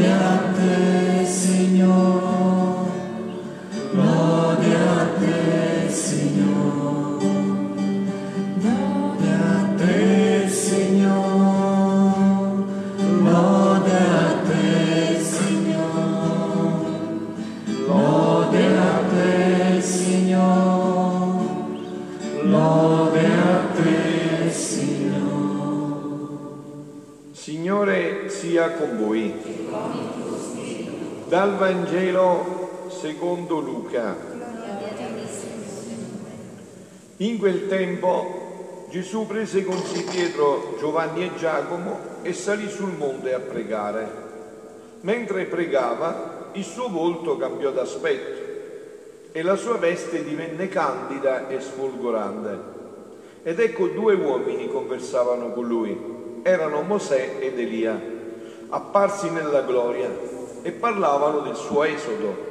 Yeah. In quel tempo Gesù prese con sé Pietro, Giovanni e Giacomo e salì sul monte a pregare. Mentre pregava, il suo volto cambiò d'aspetto e la sua veste divenne candida e sfolgorante. Ed ecco due uomini conversavano con lui. Erano Mosè ed Elia, apparsi nella gloria, e parlavano del suo esodo,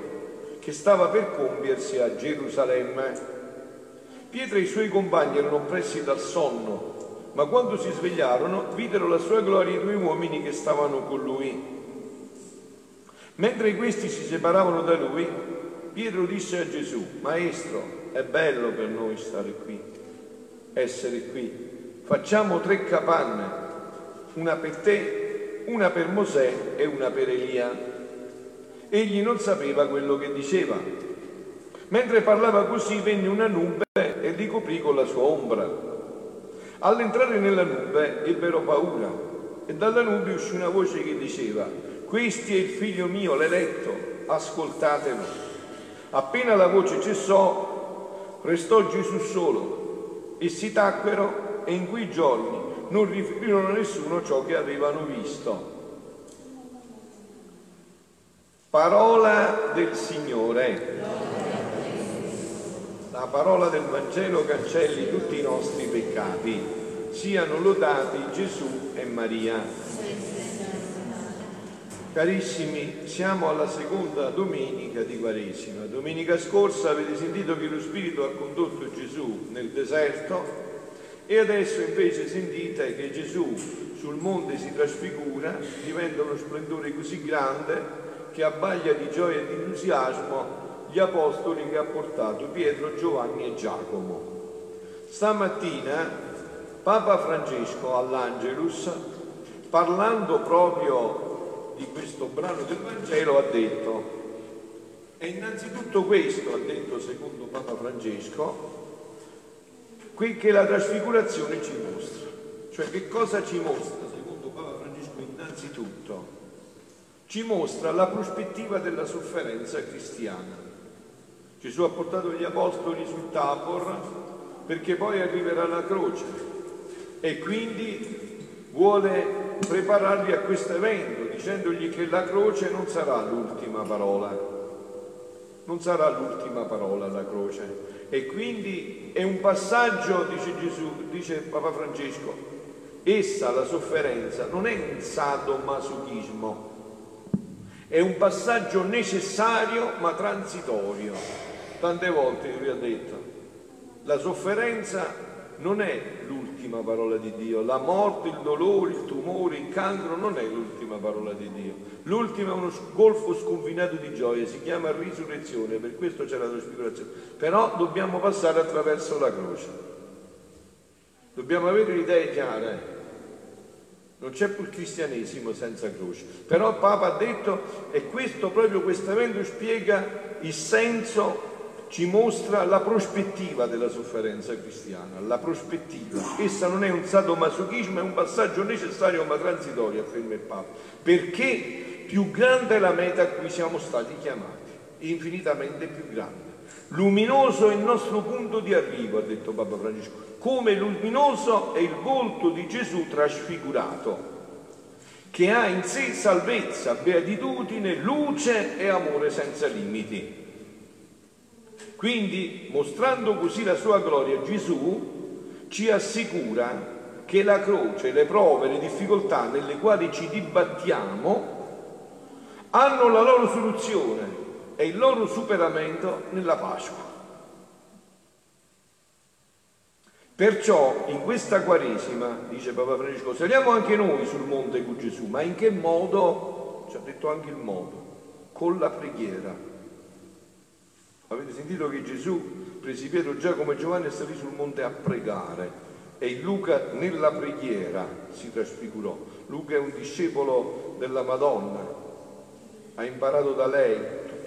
che stava per compiersi a Gerusalemme Pietro e i suoi compagni erano oppressi dal sonno, ma quando si svegliarono videro la sua gloria i due uomini che stavano con lui. Mentre questi si separavano da lui, Pietro disse a Gesù, Maestro, è bello per noi stare qui, essere qui. Facciamo tre capanne, una per te, una per Mosè e una per Elia. Egli non sapeva quello che diceva. Mentre parlava così venne una nube e li coprì con la sua ombra. All'entrare nella nube ebbero paura e dalla nube uscì una voce che diceva, questo è il figlio mio, l'eletto, ascoltatelo. Appena la voce cessò, restò Gesù solo e si tacquero e in quei giorni non riferirono a nessuno ciò che avevano visto. Parola del Signore la parola del Vangelo cancelli tutti i nostri peccati. Siano lodati Gesù e Maria. Carissimi, siamo alla seconda domenica di Quaresima. Domenica scorsa avete sentito che lo Spirito ha condotto Gesù nel deserto e adesso invece sentite che Gesù sul monte si trasfigura, diventa uno splendore così grande che abbaglia di gioia e di entusiasmo gli apostoli che ha portato Pietro, Giovanni e Giacomo. Stamattina Papa Francesco all'Angelus, parlando proprio di questo brano del Vangelo, ha detto, e innanzitutto questo ha detto secondo Papa Francesco, qui che la trasfigurazione ci mostra. Cioè che cosa ci mostra secondo Papa Francesco innanzitutto? Ci mostra la prospettiva della sofferenza cristiana. Gesù ha portato gli apostoli sul Tabor perché poi arriverà la croce e quindi vuole prepararli a questo evento dicendogli che la croce non sarà l'ultima parola, non sarà l'ultima parola la croce. E quindi è un passaggio, dice Gesù, dice Papa Francesco, essa, la sofferenza, non è un sadomasochismo, è un passaggio necessario ma transitorio. Tante volte lui ha detto, la sofferenza non è l'ultima parola di Dio, la morte, il dolore, il tumore, il cancro non è l'ultima parola di Dio. L'ultima è uno golfo sconfinato di gioia, si chiama risurrezione, per questo c'è la trasfigurazione. Però dobbiamo passare attraverso la croce. Dobbiamo avere l'idea chiara. Non c'è più il cristianesimo senza croce. Però il Papa ha detto, e questo proprio questo evento spiega il senso ci mostra la prospettiva della sofferenza cristiana, la prospettiva. Essa non è un sadomasochismo, è un passaggio necessario ma transitorio, afferma il Papa, perché più grande è la meta a cui siamo stati chiamati, infinitamente più grande. Luminoso è il nostro punto di arrivo, ha detto Papa Francesco, come luminoso è il volto di Gesù trasfigurato, che ha in sé salvezza, beatitudine, luce e amore senza limiti. Quindi, mostrando così la sua gloria, Gesù ci assicura che la croce, le prove, le difficoltà nelle quali ci dibattiamo hanno la loro soluzione e il loro superamento nella Pasqua. Perciò in questa Quaresima, dice Papa Francesco, saliamo anche noi sul monte con Gesù, ma in che modo? ci ha detto anche il modo, con la preghiera. Avete sentito che Gesù prese Pietro, Giacomo e Giovanni e salì sul monte a pregare e Luca nella preghiera si trasfigurò. Luca è un discepolo della Madonna, ha imparato da lei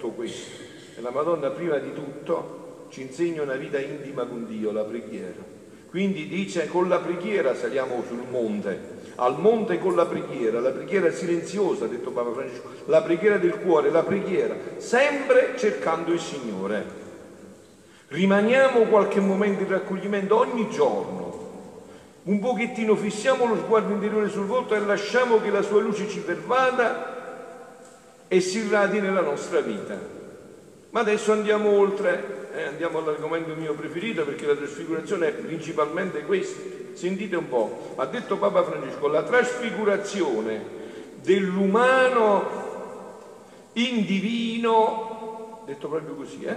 tutto questo. E la Madonna prima di tutto ci insegna una vita intima con Dio, la preghiera. Quindi dice con la preghiera saliamo sul monte, al monte con la preghiera, la preghiera silenziosa, ha detto Papa Francesco, la preghiera del cuore, la preghiera, sempre cercando il Signore. Rimaniamo qualche momento di raccoglimento ogni giorno, un pochettino fissiamo lo sguardo interiore sul volto e lasciamo che la sua luce ci pervada e si irradi nella nostra vita. Ma adesso andiamo oltre, eh, andiamo all'argomento mio preferito perché la trasfigurazione è principalmente questa. Sentite un po', ha detto Papa Francesco, la trasfigurazione dell'umano in divino, detto proprio così, eh?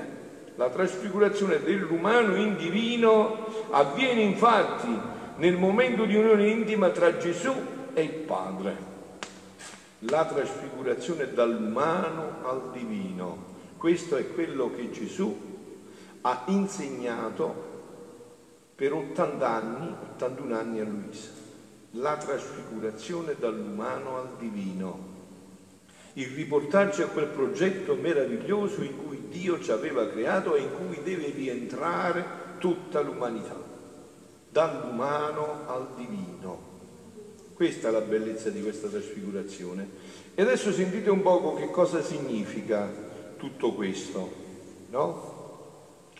La trasfigurazione dell'umano in divino avviene infatti nel momento di unione intima tra Gesù e il Padre. La trasfigurazione dall'umano al divino. Questo è quello che Gesù ha insegnato per 80 anni, 81 anni a Luisa. La trasfigurazione dall'umano al divino. Il riportarci a quel progetto meraviglioso in cui Dio ci aveva creato e in cui deve rientrare tutta l'umanità dall'umano al divino. Questa è la bellezza di questa trasfigurazione. E adesso sentite un poco che cosa significa tutto questo, no?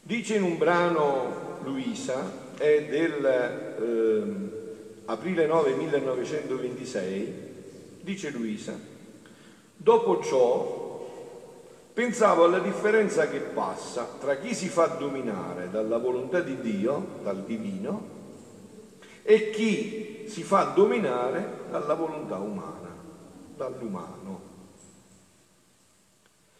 Dice in un brano Luisa, è del eh, aprile 9 1926, dice Luisa, dopo ciò Pensavo alla differenza che passa tra chi si fa dominare dalla volontà di Dio, dal divino, e chi si fa dominare dalla volontà umana, dall'umano.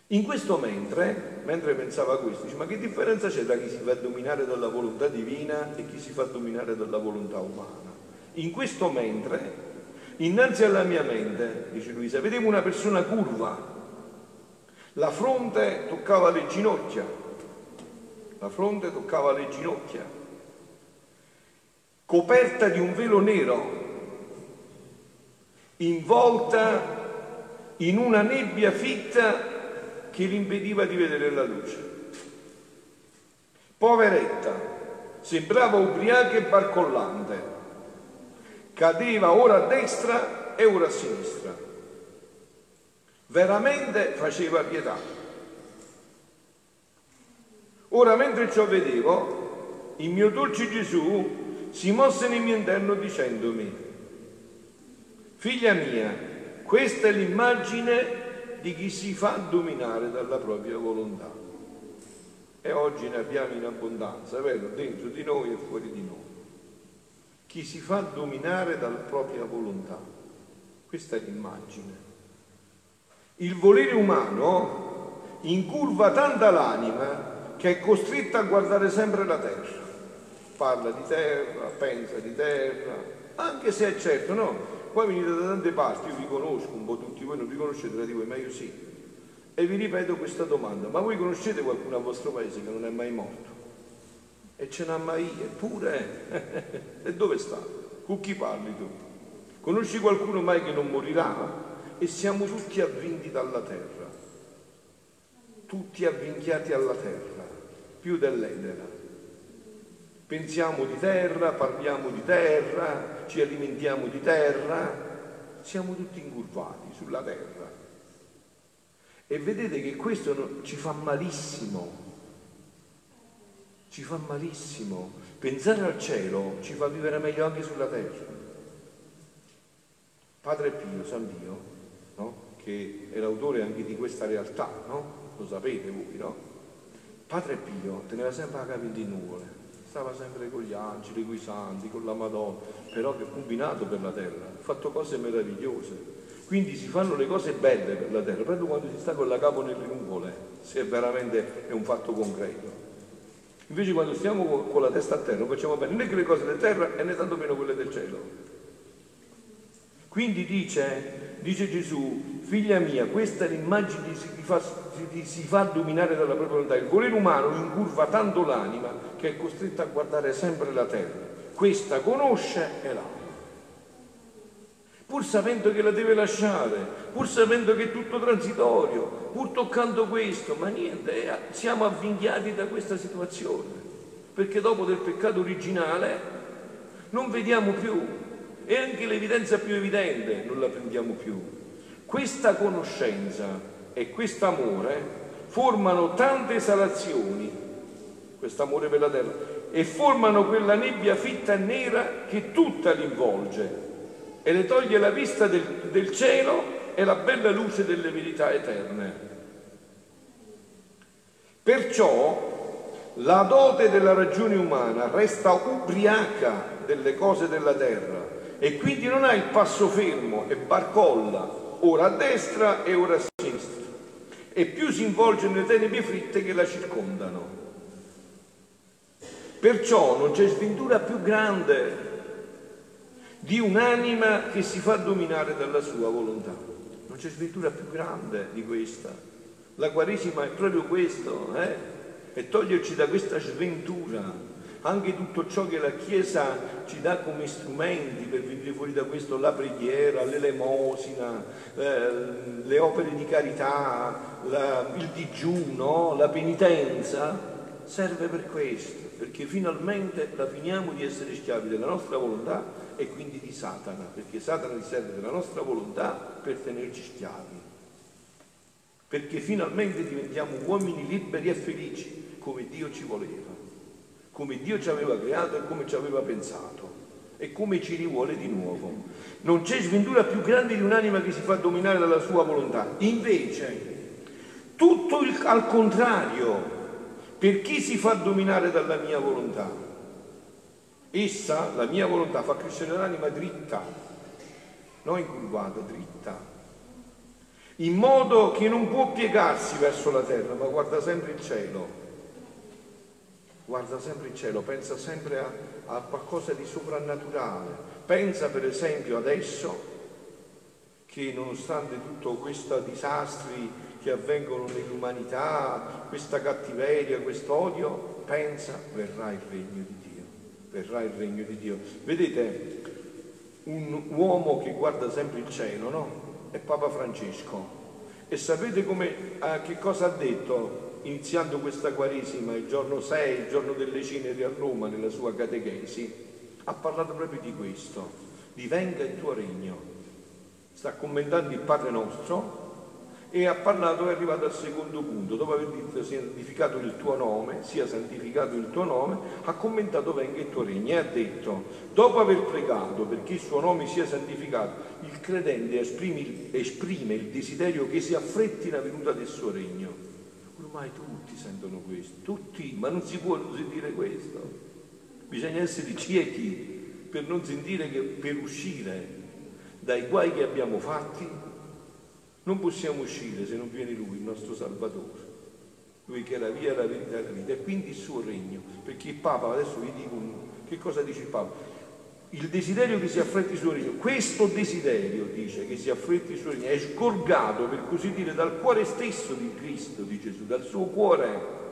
In questo mentre, mentre pensava questo, dice, ma che differenza c'è tra chi si fa dominare dalla volontà divina e chi si fa dominare dalla volontà umana? In questo mentre, innanzi alla mia mente, dice Luisa, vedevo una persona curva, la fronte toccava le ginocchia, la fronte toccava le ginocchia, coperta di un velo nero, involta in una nebbia fitta che gli impediva di vedere la luce. Poveretta, sembrava ubriaca e barcollante, cadeva ora a destra e ora a sinistra veramente faceva pietà. Ora, mentre ciò vedevo, il mio dolce Gesù si mosse nel mio interno dicendomi, figlia mia, questa è l'immagine di chi si fa dominare dalla propria volontà. E oggi ne abbiamo in abbondanza, vero? Dentro di noi e fuori di noi. Chi si fa dominare dalla propria volontà. Questa è l'immagine. Il volere umano incurva tanta l'anima che è costretta a guardare sempre la terra. Parla di terra, pensa di terra, anche se è certo, no? Poi venite da tante parti, io vi conosco un po' tutti, voi non vi conoscete, la dico, ma io sì. E vi ripeto questa domanda, ma voi conoscete qualcuno al vostro paese che non è mai morto? E ce n'ha mai, eppure, e dove sta? Con chi parli tu? Conosci qualcuno mai che non morirà? e siamo tutti avvinti dalla terra, tutti avvinchiati alla terra, più dell'edera. Pensiamo di terra, parliamo di terra, ci alimentiamo di terra, siamo tutti incurvati sulla terra. E vedete che questo ci fa malissimo, ci fa malissimo. Pensare al cielo ci fa vivere meglio anche sulla terra. Padre Pio, San Dio, no? che è l'autore anche di questa realtà, no? lo sapete voi, no? Padre Pio teneva sempre la capo di nuvole, stava sempre con gli angeli, con i santi, con la Madonna, però che ha combinato per la terra, ha fatto cose meravigliose. Quindi si fanno le cose belle per la terra, proprio quando si sta con la capo nelle nuvole, se veramente è un fatto concreto. Invece quando stiamo con la testa a terra non facciamo bene né che le cose della terra e né tanto meno quelle del cielo. Quindi dice dice Gesù, figlia mia, questa è l'immagine di chi fa, si fa dominare dalla propria volontà. Il volere umano incurva tanto l'anima che è costretta a guardare sempre la terra. Questa conosce e l'ama pur sapendo che la deve lasciare, pur sapendo che è tutto transitorio, pur toccando questo, ma niente, siamo avvinghiati da questa situazione, perché dopo del peccato originale non vediamo più e anche l'evidenza più evidente non la prendiamo più. Questa conoscenza e questo amore formano tante esalazioni, questo amore per la terra, e formano quella nebbia fitta e nera che tutta l'involge e le toglie la vista del, del cielo e la bella luce delle verità eterne. Perciò la dote della ragione umana resta ubriaca delle cose della terra e quindi non ha il passo fermo e barcolla ora a destra e ora a sinistra e più si involge nelle tenebre fritte che la circondano. Perciò non c'è sventura più grande di un'anima che si fa dominare dalla sua volontà. Non c'è scrittura più grande di questa. La Quaresima è proprio questo, eh? è toglierci da questa sventura anche tutto ciò che la Chiesa ci dà come strumenti per venire fuori da questo, la preghiera, l'elemosina, eh, le opere di carità, la, il digiuno, la penitenza, serve per questo, perché finalmente la finiamo di essere schiavi della nostra volontà e quindi di Satana, perché Satana serve della nostra volontà per tenerci schiavi, perché finalmente diventiamo uomini liberi e felici come Dio ci voleva, come Dio ci aveva creato e come ci aveva pensato e come ci rivuole di nuovo. Non c'è sventura più grande di un'anima che si fa dominare dalla sua volontà. Invece, tutto il, al contrario, per chi si fa dominare dalla mia volontà? Essa, la mia volontà, fa crescere l'anima dritta, non incurvata, dritta, in modo che non può piegarsi verso la terra, ma guarda sempre il cielo. Guarda sempre il cielo, pensa sempre a, a qualcosa di soprannaturale. Pensa per esempio adesso che nonostante tutto questi disastri che avvengono nell'umanità, questa cattiveria, questo odio, pensa verrà il regno di Dio verrà il regno di Dio. Vedete, un uomo che guarda sempre il cielo, no? È Papa Francesco. E sapete come, eh, che cosa ha detto iniziando questa Quaresima, il giorno 6, il giorno delle ceneri a Roma, nella sua catechesi? Ha parlato proprio di questo, di venga il tuo regno. Sta commentando il Padre nostro, e ha parlato, è arrivato al secondo punto, dopo aver detto sia santificato il tuo nome, sia santificato il tuo nome, ha commentato venga il tuo regno e ha detto, dopo aver pregato perché il suo nome sia santificato, il credente esprime, esprime il desiderio che si affretti la venuta del suo regno. Ormai tutti sentono questo, tutti, ma non si può non sentire questo. Bisogna essere ciechi per non sentire che per uscire dai guai che abbiamo fatti non possiamo uscire se non viene Lui, il nostro Salvatore. Lui che è la via, la verità e la vita. E quindi il suo regno. Perché il Papa, adesso vi dico che cosa dice il Papa. Il desiderio che si affretti il suo regno, questo desiderio, dice, che si affretti il suo regno, è scorgato, per così dire, dal cuore stesso di Cristo, di Gesù, dal suo cuore,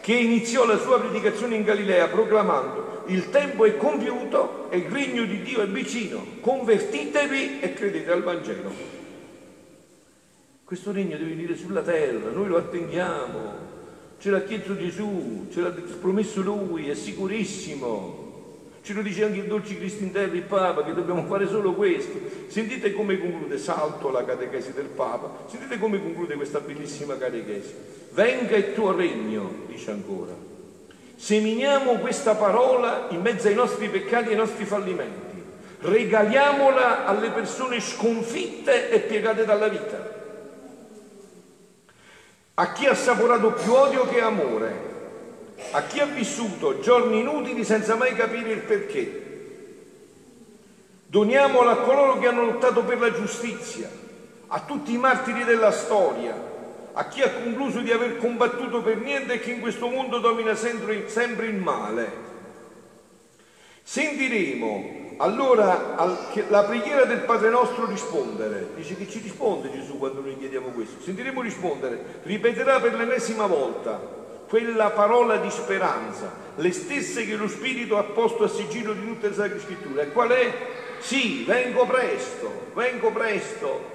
che iniziò la sua predicazione in Galilea proclamando il tempo è compiuto e il regno di Dio è vicino, convertitevi e credete al Vangelo. Questo regno deve venire sulla terra, noi lo attendiamo, ce l'ha chiesto Gesù, ce l'ha promesso Lui, è sicurissimo. Ce lo dice anche il dolce Cristo in terra, il Papa, che dobbiamo fare solo questo. Sentite come conclude, salto la catechesi del Papa, sentite come conclude questa bellissima catechesi. Venga il tuo regno, dice ancora. Seminiamo questa parola in mezzo ai nostri peccati e ai nostri fallimenti. Regaliamola alle persone sconfitte e piegate dalla vita a chi ha assaporato più odio che amore, a chi ha vissuto giorni inutili senza mai capire il perché. Doniamola a coloro che hanno lottato per la giustizia, a tutti i martiri della storia, a chi ha concluso di aver combattuto per niente e che in questo mondo domina sempre, sempre il male. Sentiremo allora la preghiera del Padre nostro rispondere, dice che ci risponde Gesù quando noi chiediamo questo, sentiremo rispondere, ripeterà per l'ennesima volta quella parola di speranza, le stesse che lo Spirito ha posto a sigillo di tutte le sacre scritture. E qual è? Sì, vengo presto, vengo presto,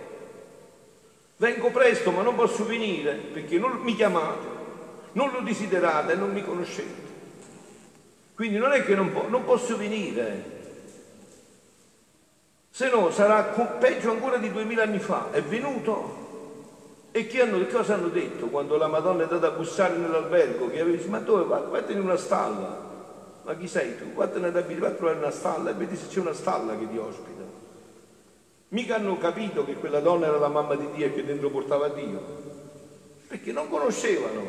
vengo presto, ma non posso venire perché non mi chiamate, non lo desiderate e non mi conoscete. Quindi non è che non, po- non posso venire, se no sarà peggio ancora di duemila anni fa. È venuto. E che, hanno, cosa hanno detto quando la Madonna è andata a bussare nell'albergo? Che aveva detto, ma dove va? Vattene in una stalla. Ma chi sei tu? Vattene ad abitare, a trovare una stalla e vedi se c'è una stalla che ti ospita. Mica hanno capito che quella donna era la mamma di Dio e che dentro portava Dio. Perché non conoscevano.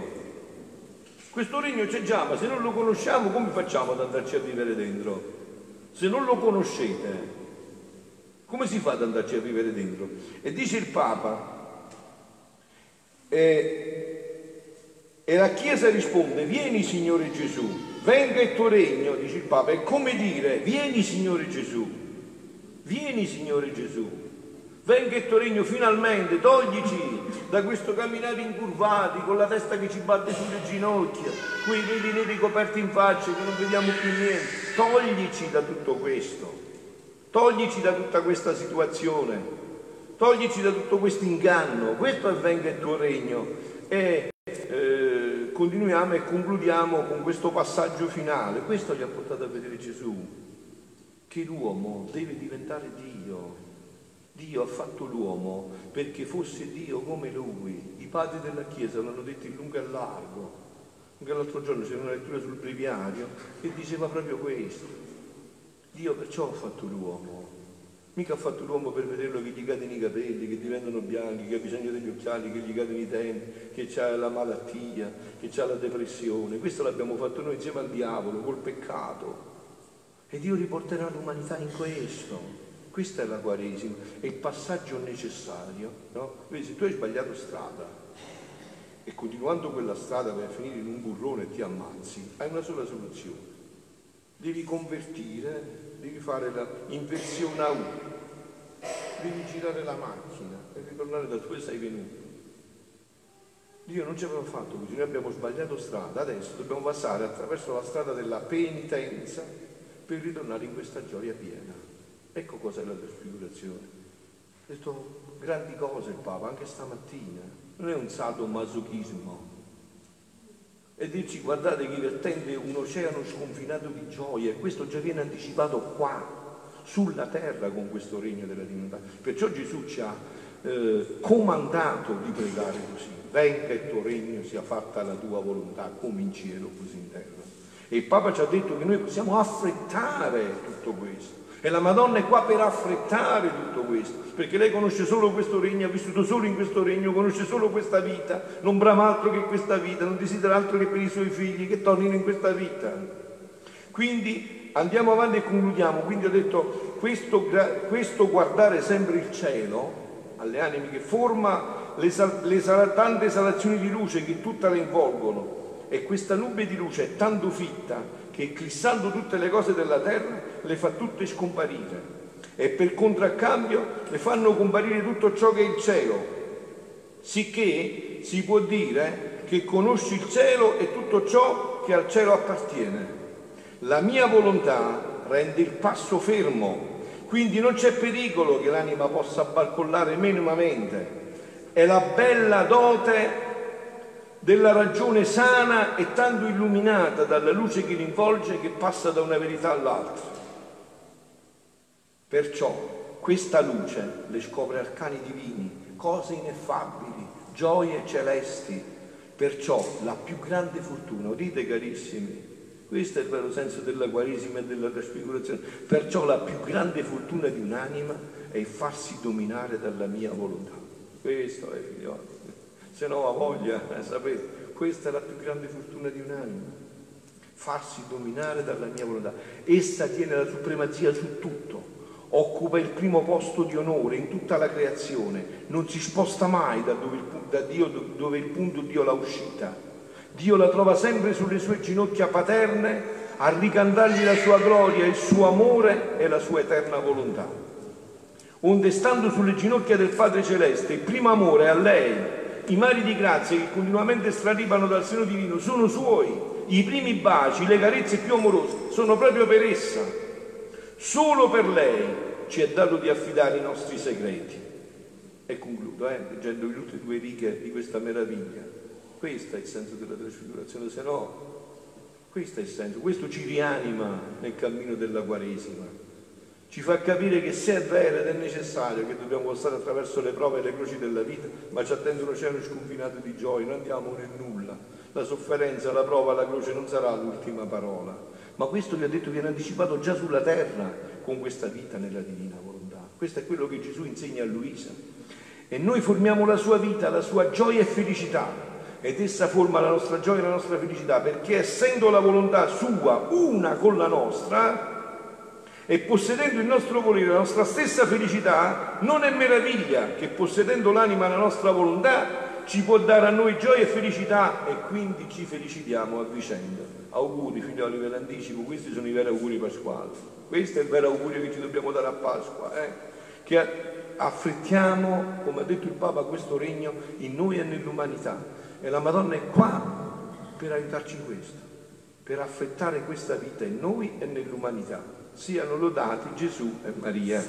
Questo regno c'è già, ma se non lo conosciamo come facciamo ad andarci a vivere dentro? Se non lo conoscete, come si fa ad andarci a vivere dentro? E dice il Papa, eh, e la Chiesa risponde, vieni Signore Gesù, venga il tuo regno, dice il Papa, è come dire, vieni Signore Gesù, vieni Signore Gesù, venga il tuo regno finalmente, toglici da questo camminare incurvati, con la testa che ci batte sulle ginocchia, quei veli neri coperti in faccia che non vediamo più niente, toglici da tutto questo. Toglici da tutta questa situazione, toglici da tutto questo inganno, questo avvenga il tuo regno. E eh, continuiamo e concludiamo con questo passaggio finale. Questo gli ha portato a vedere Gesù, che l'uomo deve diventare Dio. Dio ha fatto l'uomo perché fosse Dio come lui. I padri della Chiesa l'hanno detto in lungo e largo. Anche l'altro giorno c'era una lettura sul breviario che diceva proprio questo. Dio perciò ha fatto l'uomo. Mica ha fatto l'uomo per vederlo che gli cadono i capelli, che diventano bianchi, che ha bisogno degli occhiali, che gli cadono i tempi, che ha la malattia, che ha la depressione. Questo l'abbiamo fatto noi insieme al diavolo, col peccato. E Dio riporterà l'umanità in questo. Questa è la Quaresima, è il passaggio necessario. No? Vedi, se tu hai sbagliato strada e continuando quella strada vai a finire in un burrone e ti ammazzi, hai una sola soluzione. Devi convertire devi fare la inversione a U, devi girare la macchina e ritornare da dove sei venuto. Dio non ci aveva fatto così, noi abbiamo sbagliato strada, adesso dobbiamo passare attraverso la strada della penitenza per ritornare in questa gioia piena. Ecco cos'è la trasfigurazione. Ha detto grandi cose il Papa, anche stamattina. Non è un sadomasochismo, e dirci guardate che vertente un oceano sconfinato di gioia e questo già viene anticipato qua, sulla terra con questo regno della divinità. Perciò Gesù ci ha eh, comandato di pregare così, venga il tuo regno, sia fatta la tua volontà come in cielo così in terra. E il Papa ci ha detto che noi possiamo affrettare tutto questo. E la Madonna è qua per affrettare tutto questo, perché lei conosce solo questo regno, ha vissuto solo in questo regno, conosce solo questa vita, non brama altro che questa vita, non desidera altro che per i suoi figli che tornino in questa vita. Quindi andiamo avanti e concludiamo. Quindi ho detto questo, questo guardare sempre il cielo alle anime che forma le, le tante esalazioni di luce che tutta la involgono e questa nube di luce è tanto fitta che eclissando tutte le cose della terra le fa tutte scomparire e per contraccambio le fanno comparire tutto ciò che è il cielo, sicché si può dire che conosci il cielo e tutto ciò che al cielo appartiene. La mia volontà rende il passo fermo, quindi non c'è pericolo che l'anima possa barcollare minimamente. È la bella dote della ragione sana e tanto illuminata dalla luce che l'involge che passa da una verità all'altra. Perciò questa luce le scopre arcani divini, cose ineffabili, gioie celesti. Perciò la più grande fortuna, udite carissimi, questo è il vero senso della Quaresima e della trasfigurazione. Perciò la più grande fortuna di un'anima è farsi dominare dalla mia volontà. Questo è, figliolo se no ha voglia, eh, sapete, questa è la più grande fortuna di un'anima, farsi dominare dalla mia volontà. Essa tiene la supremazia su tutto, occupa il primo posto di onore in tutta la creazione, non si sposta mai da dove da Dio, dove il punto Dio l'ha uscita. Dio la trova sempre sulle sue ginocchia paterne a ricantargli la sua gloria, il suo amore e la sua eterna volontà. Onde stando sulle ginocchia del Padre Celeste, il primo amore a lei, i mari di grazia che continuamente straripano dal seno divino sono suoi, i primi baci, le carezze più amorose sono proprio per essa. Solo per lei ci è dato di affidare i nostri segreti. E concludo, eh, leggendo le ultime due righe di questa meraviglia. Questo è il senso della trasfigurazione, se no, questo è il senso, questo ci rianima nel cammino della Quaresima. Ci fa capire che se è vero ed è necessario che dobbiamo passare attraverso le prove e le croci della vita, ma ci attende un oceano sconfinato di gioia, non andiamo nel nulla. La sofferenza, la prova, la croce non sarà l'ultima parola. Ma questo vi ha detto viene anticipato già sulla terra con questa vita nella divina volontà. Questo è quello che Gesù insegna a Luisa. E noi formiamo la sua vita, la sua gioia e felicità. Ed essa forma la nostra gioia e la nostra felicità, perché essendo la volontà sua una con la nostra, e possedendo il nostro volere, la nostra stessa felicità, non è meraviglia che possedendo l'anima la nostra volontà ci può dare a noi gioia e felicità e quindi ci felicitiamo a vicenda. Auguri figlioli ve l'anticipo, questi sono i veri auguri pasquali. Questo è il vero augurio che ci dobbiamo dare a Pasqua, eh? che affrettiamo, come ha detto il Papa, questo regno in noi e nell'umanità. E la Madonna è qua per aiutarci in questo, per affrettare questa vita in noi e nell'umanità. Siano lodati Gesù e Maria.